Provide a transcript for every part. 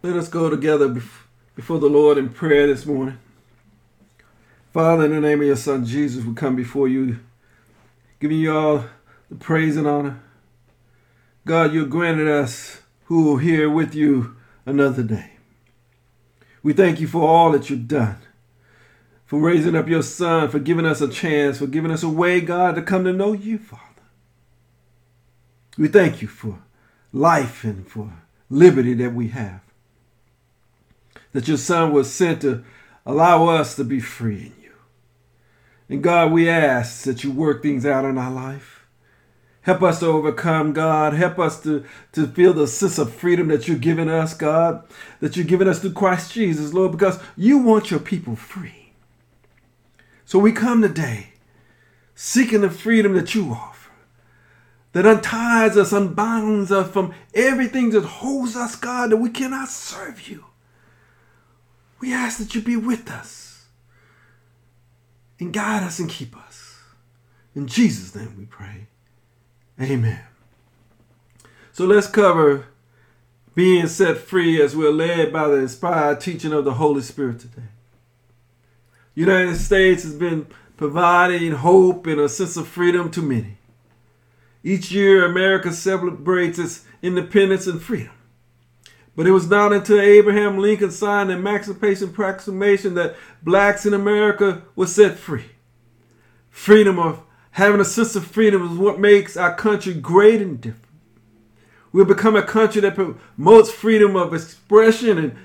Let us go together before the Lord in prayer this morning. Father, in the name of your Son Jesus, we come before you, giving you all the praise and honor. God, you granted us who are here with you another day. We thank you for all that you've done, for raising up your Son, for giving us a chance, for giving us a way, God, to come to know you, Father. We thank you for life and for liberty that we have. That your Son was sent to allow us to be free in you. And God, we ask that you work things out in our life. Help us to overcome, God. Help us to, to feel the sense of freedom that you're giving us, God, that you're giving us through Christ Jesus, Lord, because you want your people free. So we come today seeking the freedom that you offer that unties us, unbinds us from everything that holds us, God, that we cannot serve you. We ask that you be with us and guide us and keep us. In Jesus' name we pray. Amen. So let's cover being set free as we're led by the inspired teaching of the Holy Spirit today. United States has been providing hope and a sense of freedom to many. Each year, America celebrates its independence and freedom. But it was not until Abraham Lincoln signed the Emancipation Proclamation that blacks in America were set free. Freedom of having a sense of freedom is what makes our country great and different. We've become a country that promotes freedom of expression and,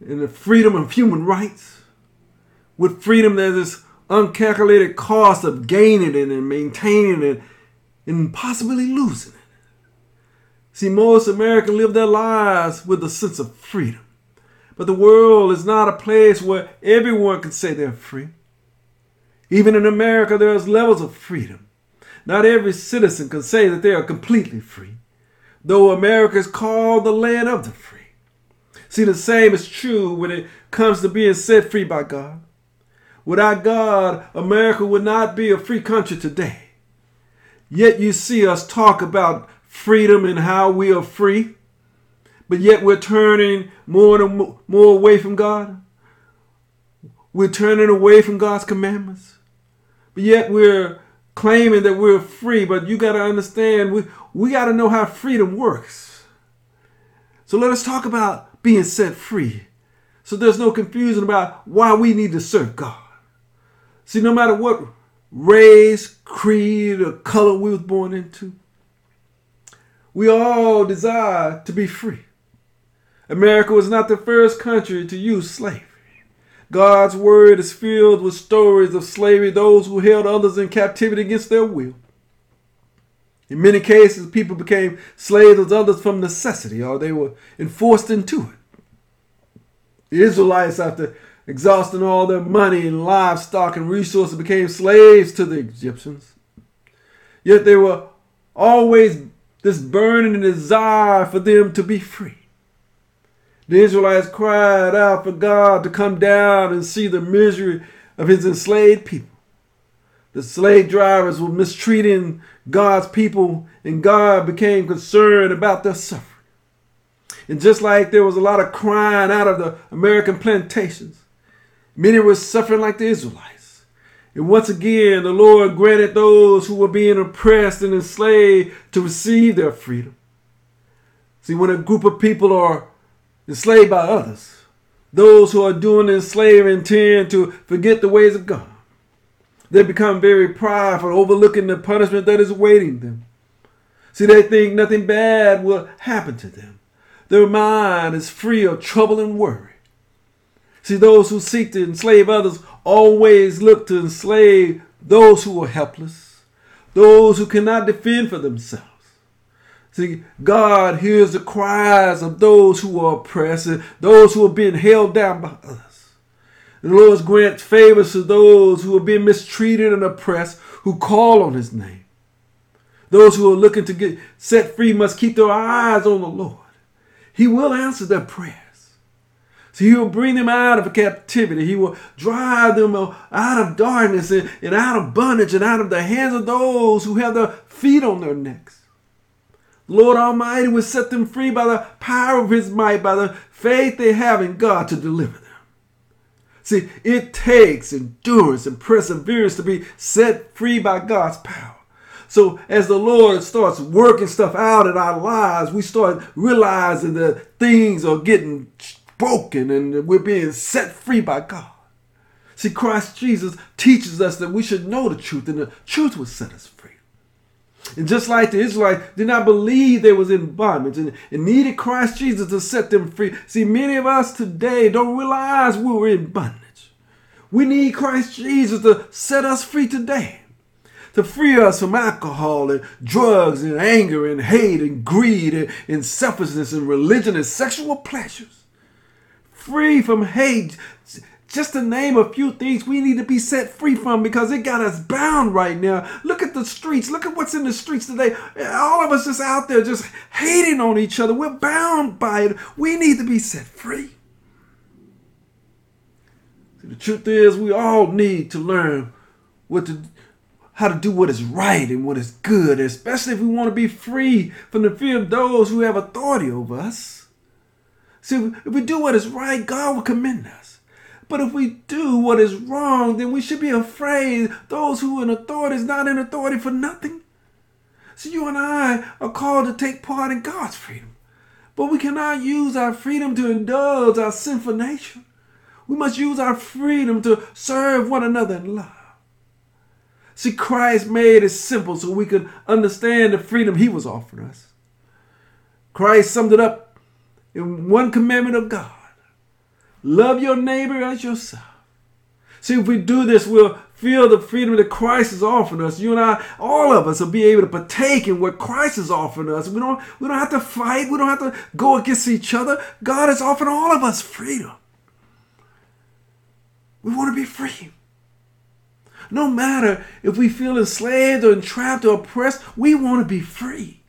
and the freedom of human rights. With freedom, there's this uncalculated cost of gaining it and maintaining it and possibly losing it. See, most Americans live their lives with a sense of freedom. But the world is not a place where everyone can say they're free. Even in America, there's levels of freedom. Not every citizen can say that they are completely free, though America is called the land of the free. See, the same is true when it comes to being set free by God. Without God, America would not be a free country today. Yet you see us talk about freedom and how we are free, but yet we're turning more and more away from God. We're turning away from God's commandments, but yet we're claiming that we're free. But you got to understand, we, we got to know how freedom works. So let us talk about being set free. So there's no confusion about why we need to serve God. See, no matter what race, creed, or color we was born into. We all desire to be free. America was not the first country to use slavery. God's word is filled with stories of slavery, those who held others in captivity against their will. In many cases, people became slaves of others from necessity or they were enforced into it. The Israelites, after exhausting all their money and livestock and resources, became slaves to the Egyptians. Yet they were always this burning desire for them to be free. The Israelites cried out for God to come down and see the misery of his enslaved people. The slave drivers were mistreating God's people, and God became concerned about their suffering. And just like there was a lot of crying out of the American plantations, Many were suffering like the Israelites. And once again, the Lord granted those who were being oppressed and enslaved to receive their freedom. See, when a group of people are enslaved by others, those who are doing the enslaving tend to forget the ways of God. They become very prideful, overlooking the punishment that is awaiting them. See, they think nothing bad will happen to them. Their mind is free of trouble and worry. See, those who seek to enslave others always look to enslave those who are helpless, those who cannot defend for themselves. See, God hears the cries of those who are oppressed, and those who are being held down by others. The Lord grants favors to those who are being mistreated and oppressed, who call on His name. Those who are looking to get set free must keep their eyes on the Lord. He will answer their prayer. So he will bring them out of captivity. He will drive them out of darkness and, and out of bondage and out of the hands of those who have their feet on their necks. Lord Almighty will set them free by the power of his might, by the faith they have in God to deliver them. See, it takes endurance and perseverance to be set free by God's power. So as the Lord starts working stuff out in our lives, we start realizing that things are getting broken and we're being set free by God. See, Christ Jesus teaches us that we should know the truth and the truth will set us free. And just like the Israelites did not believe they was in bondage and, and needed Christ Jesus to set them free. See, many of us today don't realize we were in bondage. We need Christ Jesus to set us free today. To free us from alcohol and drugs and anger and hate and greed and, and selfishness and religion and sexual pleasures. Free from hate, just to name a few things we need to be set free from because it got us bound right now. Look at the streets. Look at what's in the streets today. All of us just out there just hating on each other. We're bound by it. We need to be set free. See, the truth is, we all need to learn what to, how to do what is right and what is good, especially if we want to be free from the fear of those who have authority over us. See, if we do what is right, God will commend us. But if we do what is wrong, then we should be afraid. Those who are in authority is not in authority for nothing. So you and I are called to take part in God's freedom. But we cannot use our freedom to indulge our sinful nature. We must use our freedom to serve one another in love. See, Christ made it simple so we could understand the freedom he was offering us. Christ summed it up one commandment of God Love your neighbor as yourself. See, if we do this, we'll feel the freedom that Christ is offering us. You and I, all of us, will be able to partake in what Christ is offering us. We don't, we don't have to fight. We don't have to go against each other. God is offering all of us freedom. We want to be free. No matter if we feel enslaved or entrapped or oppressed, we want to be free.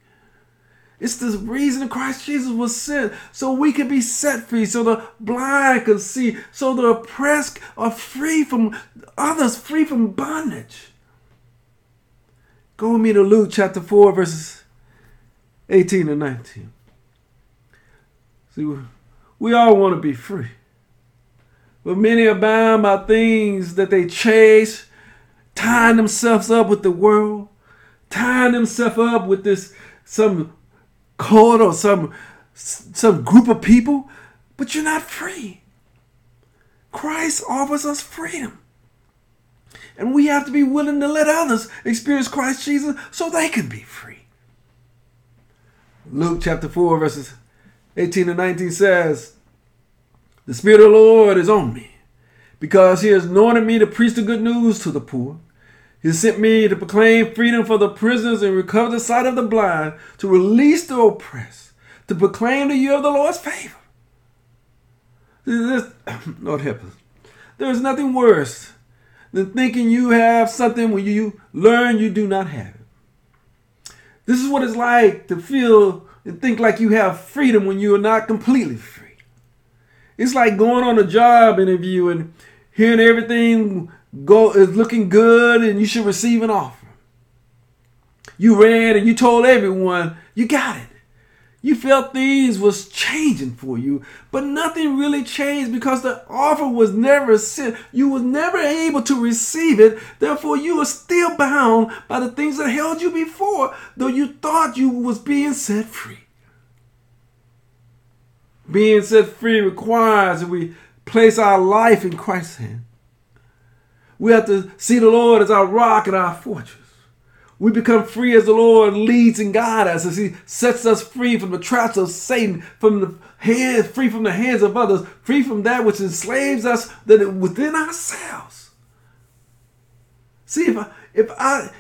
It's the reason Christ Jesus was sent, so we can be set free, so the blind can see, so the oppressed are free from others, free from bondage. Go with me to Luke chapter 4, verses 18 and 19. See, we all want to be free. But many are bound by things that they chase, tying themselves up with the world, tying themselves up with this some cult or some some group of people, but you're not free. Christ offers us freedom. And we have to be willing to let others experience Christ Jesus so they can be free. Luke chapter 4, verses 18 and 19 says, The Spirit of the Lord is on me, because he has anointed me to preach the good news to the poor. He sent me to proclaim freedom for the prisoners and recover the sight of the blind, to release the oppressed, to proclaim the year of the Lord's favor. This, Lord help us. There is nothing worse than thinking you have something when you learn you do not have it. This is what it's like to feel and think like you have freedom when you are not completely free. It's like going on a job interview and hearing everything go is looking good and you should receive an offer. You read and you told everyone you got it. You felt things was changing for you, but nothing really changed because the offer was never sent. You was never able to receive it. Therefore, you were still bound by the things that held you before, though you thought you was being set free. Being set free requires that we place our life in Christ's hand. We have to see the Lord as our rock and our fortress. We become free as the Lord leads and guides us as He sets us free from the traps of Satan, from the hands, free from the hands of others, free from that which enslaves us that within ourselves. See, if I, if I,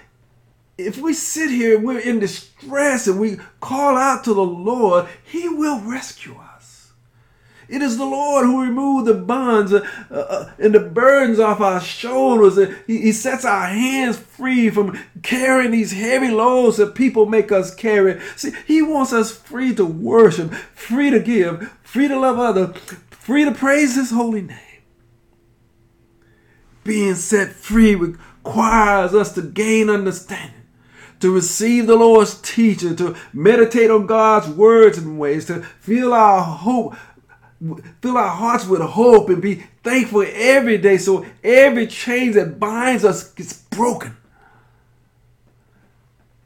if we sit here and we're in distress and we call out to the Lord, He will rescue us. It is the Lord who removes the bonds uh, uh, and the burdens off our shoulders. He, he sets our hands free from carrying these heavy loads that people make us carry. See, He wants us free to worship, free to give, free to love others, free to praise His holy name. Being set free requires us to gain understanding to receive the Lord's teaching, to meditate on God's words and ways, to feel our hope, fill our hearts with hope and be thankful every day so every chain that binds us gets broken.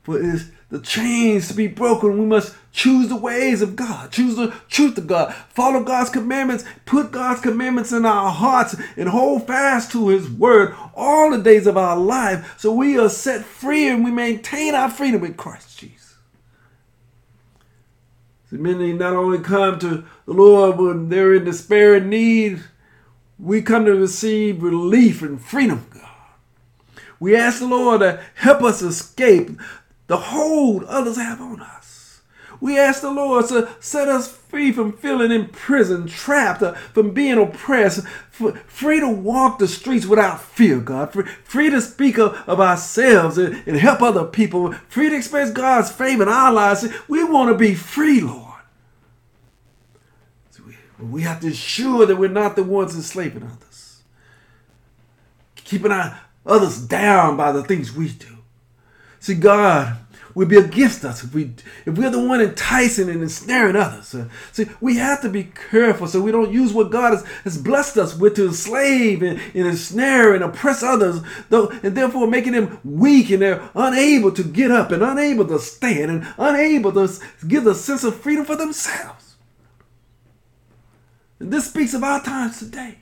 For it is the chains to be broken, we must choose the ways of God, choose the truth of God, follow God's commandments, put God's commandments in our hearts, and hold fast to His word all the days of our life so we are set free and we maintain our freedom in Christ Jesus. So many not only come to the Lord when they're in despair and need, we come to receive relief and freedom, God. We ask the Lord to help us escape the hold others have on us. We ask the Lord to set us free from feeling imprisoned, trapped, uh, from being oppressed, free to walk the streets without fear, God, free, free to speak of, of ourselves and, and help other people, free to express God's favor in our lives. We want to be free, Lord. So we, we have to ensure that we're not the ones enslaving others, keeping our, others down by the things we do. See, God will be against us if we if we're the one enticing and ensnaring others. Uh, see, we have to be careful so we don't use what God has, has blessed us with to enslave and, and ensnare and oppress others, though, and therefore making them weak and they're unable to get up and unable to stand and unable to give a sense of freedom for themselves. And this speaks of our times today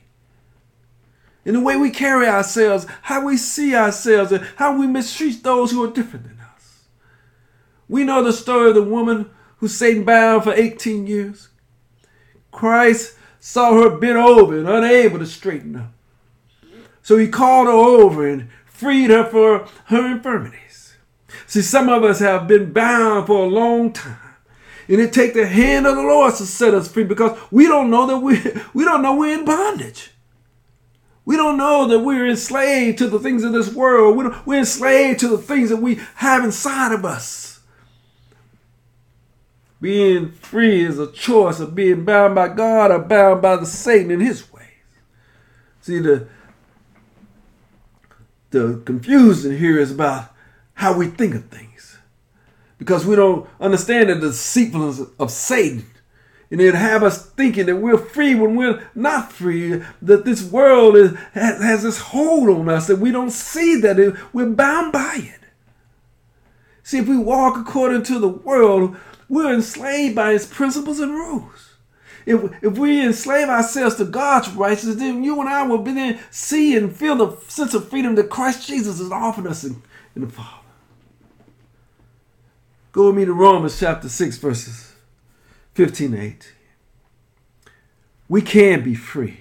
in the way we carry ourselves, how we see ourselves, and how we mistreat those who are different. We know the story of the woman who Satan bound for 18 years. Christ saw her bent over and unable to straighten up. So he called her over and freed her for her infirmities. See, some of us have been bound for a long time. And it takes the hand of the Lord to set us free because we don't know that we we don't know we're in bondage. We don't know that we're enslaved to the things of this world. We're enslaved to the things that we have inside of us. Being free is a choice of being bound by God or bound by the Satan in his ways. See, the, the confusion here is about how we think of things. Because we don't understand the deceitfulness of Satan and it'd have us thinking that we're free when we're not free, that this world is, has, has this hold on us, that we don't see that it, we're bound by it. See, if we walk according to the world, we're enslaved by its principles and rules. If, if we enslave ourselves to God's righteousness, then you and I will then see and feel the sense of freedom that Christ Jesus has offered us in, in the Father. Go with me to Romans chapter 6, verses 15 to 18. We can be free.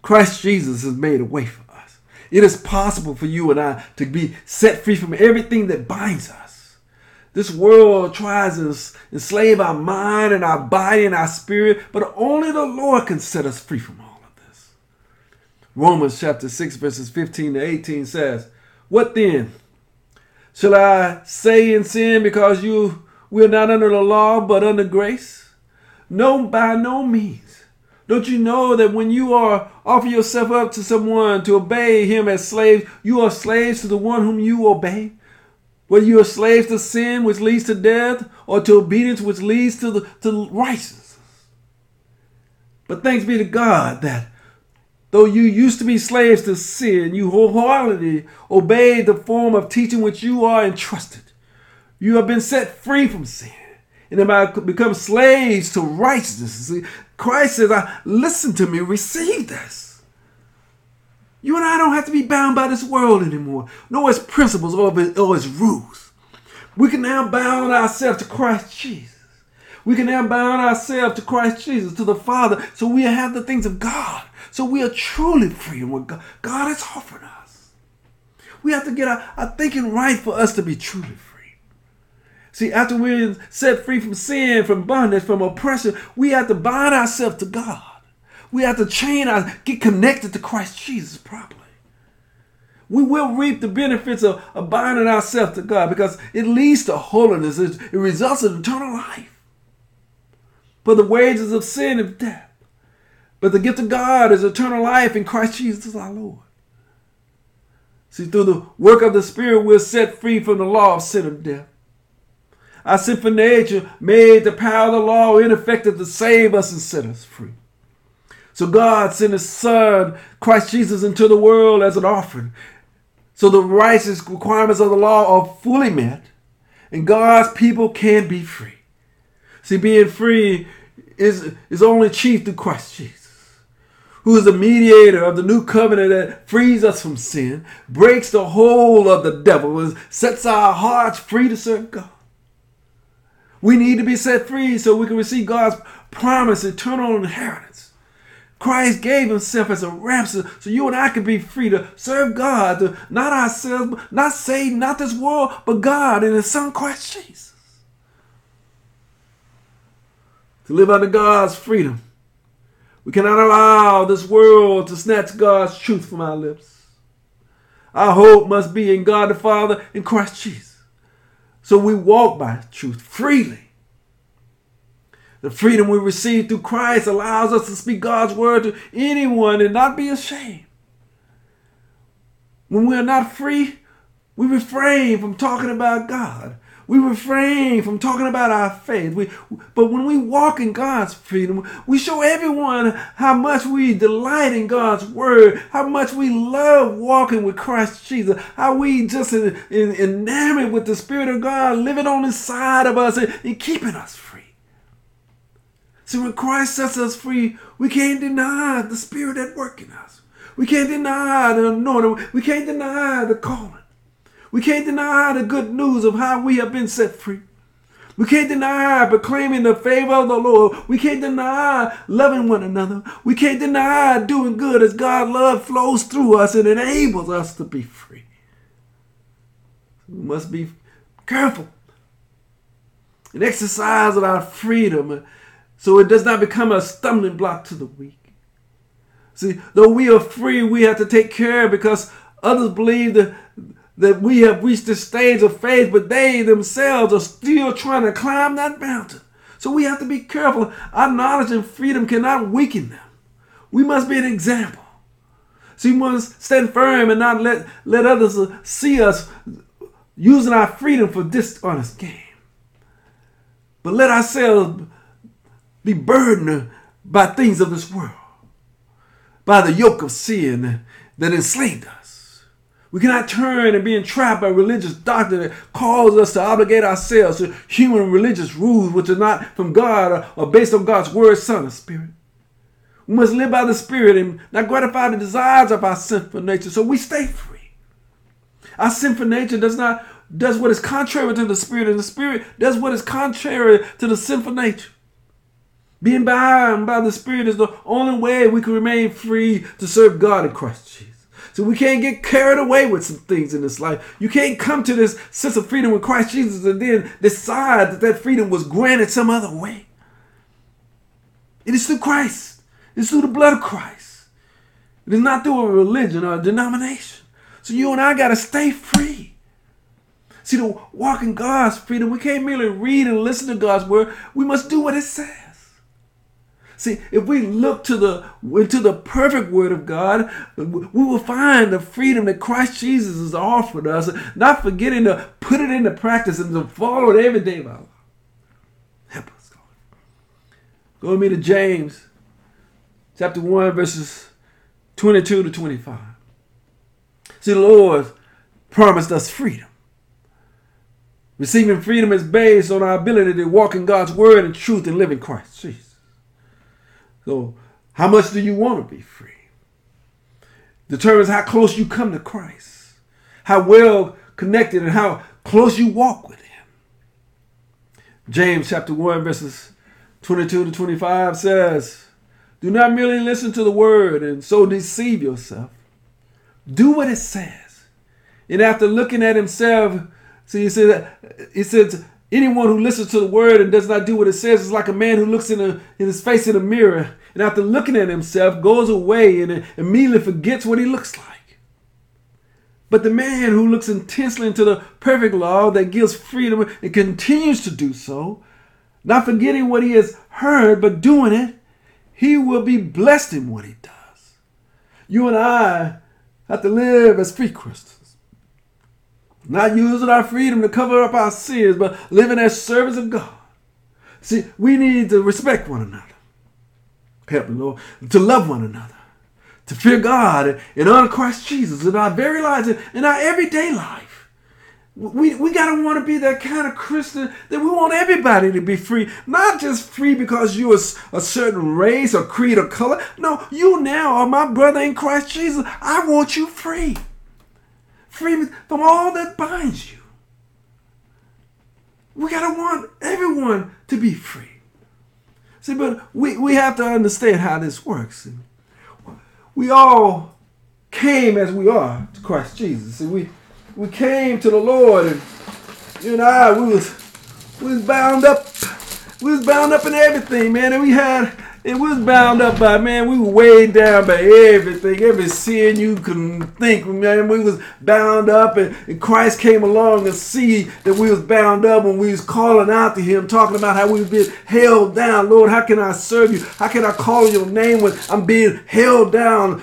Christ Jesus has made a way for us. It is possible for you and I to be set free from everything that binds us. This world tries to enslave our mind and our body and our spirit, but only the Lord can set us free from all of this. Romans chapter 6, verses 15 to 18 says, What then? Shall I say in sin because you we're not under the law, but under grace? No, by no means. Don't you know that when you are offer yourself up to someone to obey him as slaves, you are slaves to the one whom you obey? Whether you are slaves to sin, which leads to death, or to obedience, which leads to, the, to righteousness. But thanks be to God that though you used to be slaves to sin, you wholeheartedly obeyed the form of teaching which you are entrusted. You have been set free from sin and have become slaves to righteousness. See, Christ says, listen to me, receive this. You and I don't have to be bound by this world anymore, nor its principles or its, rules. We can now bound ourselves to Christ Jesus. We can now bound ourselves to Christ Jesus, to the Father, so we have the things of God. So we are truly free in what God, God has offered us. We have to get our, our thinking right for us to be truly free. See, after we're set free from sin, from bondage, from oppression, we have to bind ourselves to God. We have to chain our, get connected to Christ Jesus properly. We will reap the benefits of, binding ourselves to God because it leads to holiness. It, it results in eternal life. For the wages of sin is death. But the gift of God is eternal life in Christ Jesus our Lord. See, through the work of the Spirit, we're set free from the law of sin and death. Our sinful nature made the power of the law ineffective to save us and set us free. So God sent his Son, Christ Jesus, into the world as an offering. So the righteous requirements of the law are fully met, and God's people can be free. See, being free is, is only achieved through Christ Jesus, who is the mediator of the new covenant that frees us from sin, breaks the hold of the devil, and sets our hearts free to serve God. We need to be set free so we can receive God's promise, eternal inheritance. Christ gave himself as a ransom so you and I can be free to serve God, to not ourselves, not Satan, not this world, but God and his son Christ Jesus. To live under God's freedom. We cannot allow this world to snatch God's truth from our lips. Our hope must be in God the Father and Christ Jesus. So we walk by truth freely. The freedom we receive through Christ allows us to speak God's word to anyone and not be ashamed. When we are not free, we refrain from talking about God. We refrain from talking about our faith. We, but when we walk in God's freedom, we show everyone how much we delight in God's word, how much we love walking with Christ Jesus, how we just in, in, enamored with the Spirit of God living on the side of us and, and keeping us free. See, when Christ sets us free, we can't deny the Spirit at work in us. We can't deny the anointing. We can't deny the calling. We can't deny the good news of how we have been set free. We can't deny proclaiming the favor of the Lord. We can't deny loving one another. We can't deny doing good as God's love flows through us and enables us to be free. We must be careful and exercise our freedom so it does not become a stumbling block to the weak. See, though we are free, we have to take care because others believe that that we have reached the stage of faith, but they themselves are still trying to climb that mountain. So we have to be careful. Our knowledge and freedom cannot weaken them. We must be an example. So we must stand firm and not let, let others see us using our freedom for dishonest gain. But let ourselves be burdened by things of this world, by the yoke of sin that enslaved us. We cannot turn and be entrapped by religious doctrine that calls us to obligate ourselves to human religious rules which are not from God or, based on God's word, Son, or Spirit. We must live by the Spirit and not gratify the desires of our sinful nature so we stay free. Our sinful nature does not does what is contrary to the Spirit, and the Spirit does what is contrary to the sinful nature. Being bound by the Spirit is the only way we can remain free to serve God in Christ Jesus. So we can't get carried away with some things in this life. You can't come to this sense of freedom with Christ Jesus and then decide that that freedom was granted some other way. It is through Christ. It's through the blood of Christ. It is not through a religion or a denomination. So you and I got to stay free. See, to walk in God's freedom, we can't merely read and listen to God's word. We must do what it says. See, if we look to the into the perfect word of God, we will find the freedom that Christ Jesus has offered us, not forgetting to put it into practice and to follow it every day of our. Help us, God. Go with me to James chapter 1, verses 22 to 25. See, the Lord promised us freedom. Receiving freedom is based on our ability to walk in God's word and truth and live in Christ Jesus. So, how much do you want to be free? Determines how close you come to Christ, how well connected and how close you walk with Him. James chapter 1, verses 22 to 25 says, Do not merely listen to the word and so deceive yourself. Do what it says. And after looking at himself, see, he said, he says, Anyone who listens to the word and does not do what it says is like a man who looks in, a, in his face in a mirror and after looking at himself goes away and immediately forgets what he looks like. But the man who looks intensely into the perfect law that gives freedom and continues to do so, not forgetting what he has heard but doing it, he will be blessed in what he does. You and I have to live as free Christians. Not using our freedom to cover up our sins, but living as servants of God. See, we need to respect one another. Help me, Lord, to love one another, to fear God and honor Christ Jesus in our very lives, in our everyday life. We, we got to want to be that kind of Christian that we want everybody to be free. Not just free because you're a, a certain race or creed or color. No, you now are my brother in Christ Jesus. I want you free. Free from all that binds you. We got to want everyone to be free. See, but we, we have to understand how this works. We all came as we are to Christ Jesus. We we came to the Lord and you and I we was we was bound up we was bound up in everything, man, and we had it was bound up by man. We were weighed down by everything, every sin you can think. Man, we was bound up, and, and, Christ came along and see that we was bound up when we was calling out to Him, talking about how we've been held down. Lord, how can I serve you? How can I call your name when I'm being held down?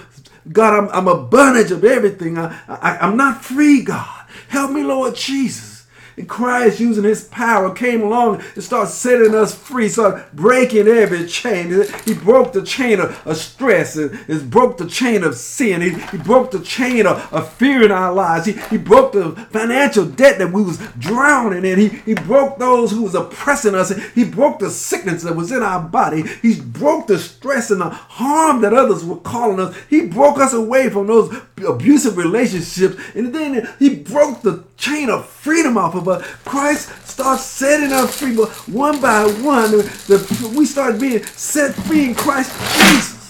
God, I'm, I'm a bondage of everything. I, I, I'm not free, God. Help me, Lord Jesus. And Christ, using his power, came along and started setting us free, started breaking every chain. He broke the chain of, of stress, he broke the chain of sin. He, he broke the chain of, of fear in our lives. He, he broke the financial debt that we was drowning in. He, he broke those who was oppressing us. He broke the sickness that was in our body. He broke the stress and the harm that others were calling us. He broke us away from those abusive relationships. And then he broke the chain of freedom off of us. Christ starts setting us free, but one by one, the, we start being set free in Christ Jesus.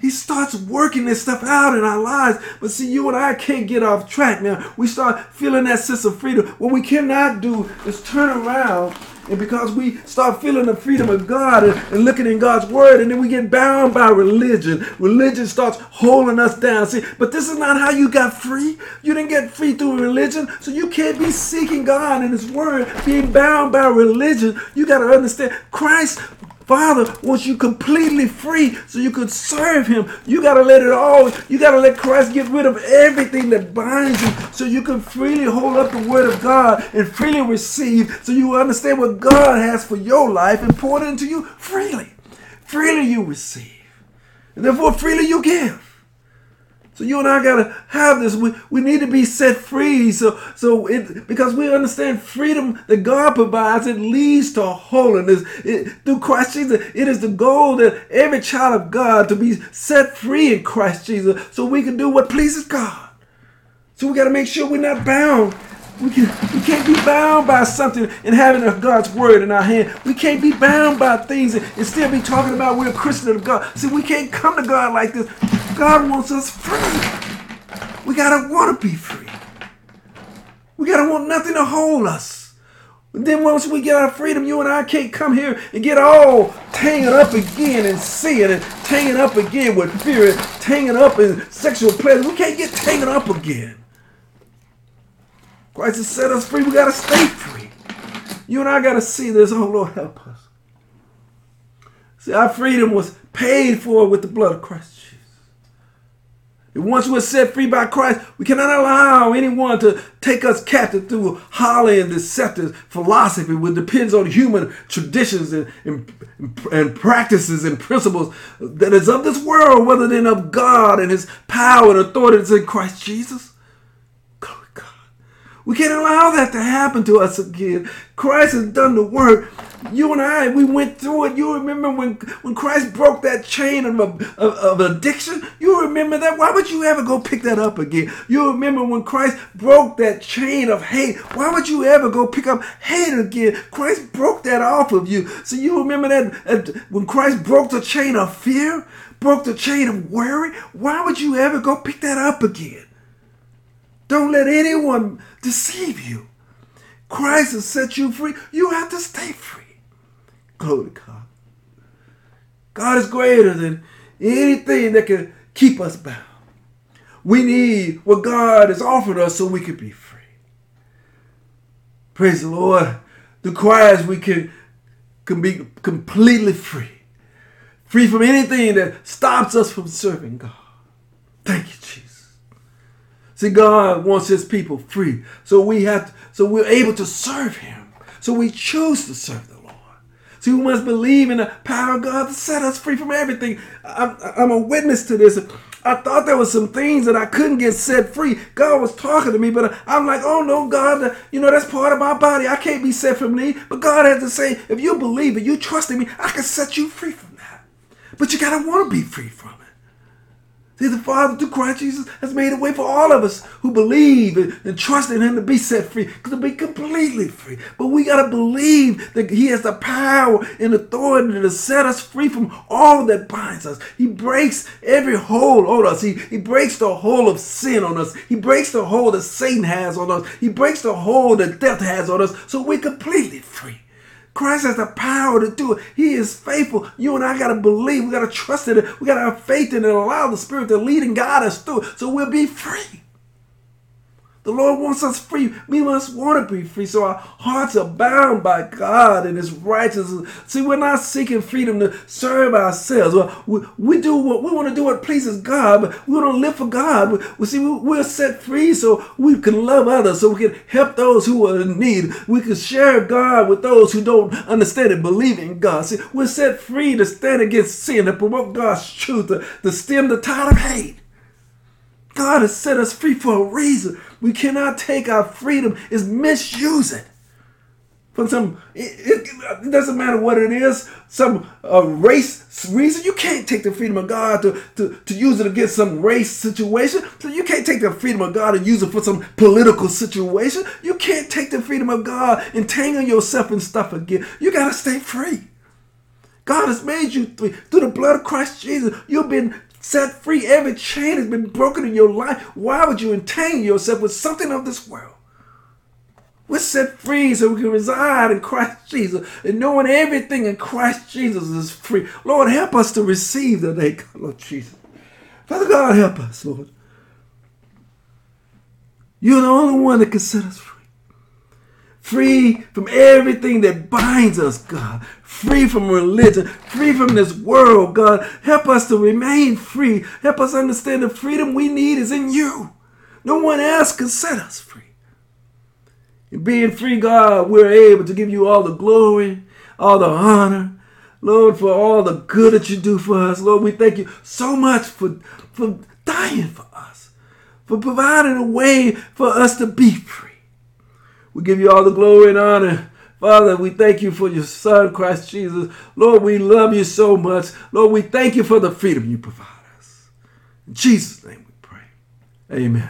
He starts working this stuff out in our lives. But see, you and I can't get off track now. We start feeling that sense of freedom. What we cannot do is turn around and because we start feeling the freedom of God and, and, looking in God's word, and then we get bound by religion. Religion starts holding us down. See, but this is not how you got free. You didn't get free through religion, so you can't be seeking God in His word, being bound by religion. You got to understand Christ Father wants you completely free so you could serve him. You got to let it all, you got to let Christ get rid of everything that binds you so you can freely hold up the word of God and freely receive so you understand what God has for your life and pour it into you freely. Freely you receive. And therefore freely you give. So you and I gotta have this. We, we need to be set free. So so it because we understand freedom that God provides, it leads to holiness. It, through Christ Jesus, it is the goal that every child of God to be set free in Christ Jesus, so we can do what pleases God. So we gotta make sure we're not bound. We, can, we can't be bound by something and having God's word in our hand. We can't be bound by things and, and still be talking about we're a Christian of God. See, we can't come to God like this. God wants us free. We gotta want to be free. We gotta want nothing to hold us. Then once we get our freedom, you and I can't come here and get all tangled up again and sin and tangled up again with fear and tangled up in sexual pleasure. We can't get tangled up again. Christ has set us free. We gotta stay free. You and I gotta see this. Oh Lord, help us. See, our freedom was paid for with the blood of Christ. Once we're set free by Christ, we cannot allow anyone to take us captive through holly and deceptive philosophy, which depends on human traditions and, and, and practices and principles that is of this world, rather than of God and His power and authority that's in Christ Jesus. We can't allow that to happen to us again. Christ has done the work. You and I, we went through it. You remember when, when Christ broke that chain of, of, of addiction? You remember that? Why would you ever go pick that up again? You remember when Christ broke that chain of hate? Why would you ever go pick up hate again? Christ broke that off of you. So you remember that, that when Christ broke the chain of fear, broke the chain of worry? Why would you ever go pick that up again? Don't let anyone deceive you. Christ has set you free. You have to stay free. Glory to God. God is greater than anything that can keep us bound. We need what God has offered us so we can be free. Praise the Lord. Through Christ, we can, can be completely free. Free from anything that stops us from serving God. Thank you, Jesus. See, God wants his people free. So we have to, so we're able to serve him. So we choose to serve the Lord. See, we must believe in the power of God to set us free from everything. I'm, I'm a witness to this. I thought there was some things that I couldn't get set free. God was talking to me, but I'm like, oh no, God, you know, that's part of my body. I can't be set from thee. But God had to say, if you believe it, you trust in me, I can set you free from that. But you gotta want to be free from it. See, the Father, through Christ Jesus, has made a way for all of us who believe and, and trust in Him to be set free, to be completely free. But we got to believe that He has the power and authority to set us free from all that binds us. He breaks every hold on us. He, he breaks the hold of sin on us. He breaks the hold that Satan has on us. He breaks the hold that death has on us. So we're completely free. Christ has the power to do it. He is faithful. You and I got to believe. We got to trust in it. We got to have faith in it and allow the Spirit to lead and guide us through it so we'll be free. The Lord wants us free. We must want to be free. So our hearts are bound by God and His righteousness. See, we're not seeking freedom to serve ourselves. We, we do what we want to do what pleases God, but we want to live for God. We, we see, we're set free so we can love others, so we can help those who are in need. We can share God with those who don't understand and believe in God. See, we're set free to stand against sin, to promote God's truth, to, to stem the tide of hate. God has set us free for a reason. We cannot take our freedom is misuse it. For some, it, it, doesn't matter what it is, some uh, race reason, you can't take the freedom of God to, to, to use it against some race situation. So you can't take the freedom of God and use it for some political situation. You can't take the freedom of God and tangle yourself in stuff again. You got to stay free. God has made you free through the blood of Christ Jesus. You've been set free. Every chain has been broken in your life. Why would you entangle yourself with something of this world? We're set free so we can reside in Christ Jesus and knowing everything in Christ Jesus is free. Lord, help us to receive the day, Lord Jesus. Father God, help us, Lord. You're the only one that can set us free free from everything that binds us, God, free from religion, free from this world, God. Help us to remain free. Help us understand the freedom we need is in you. No one else can set us free. In being free, God, we're able to give you all the glory, all the honor, Lord, for all the good that you do for us. Lord, we thank you so much for, for dying for us, for providing a way for us to be free. We give you all the glory and honor. Father, we thank you for your son, Christ Jesus. Lord, we love you so much. Lord, we thank you for the freedom you provide us. In Jesus' name we pray. Amen.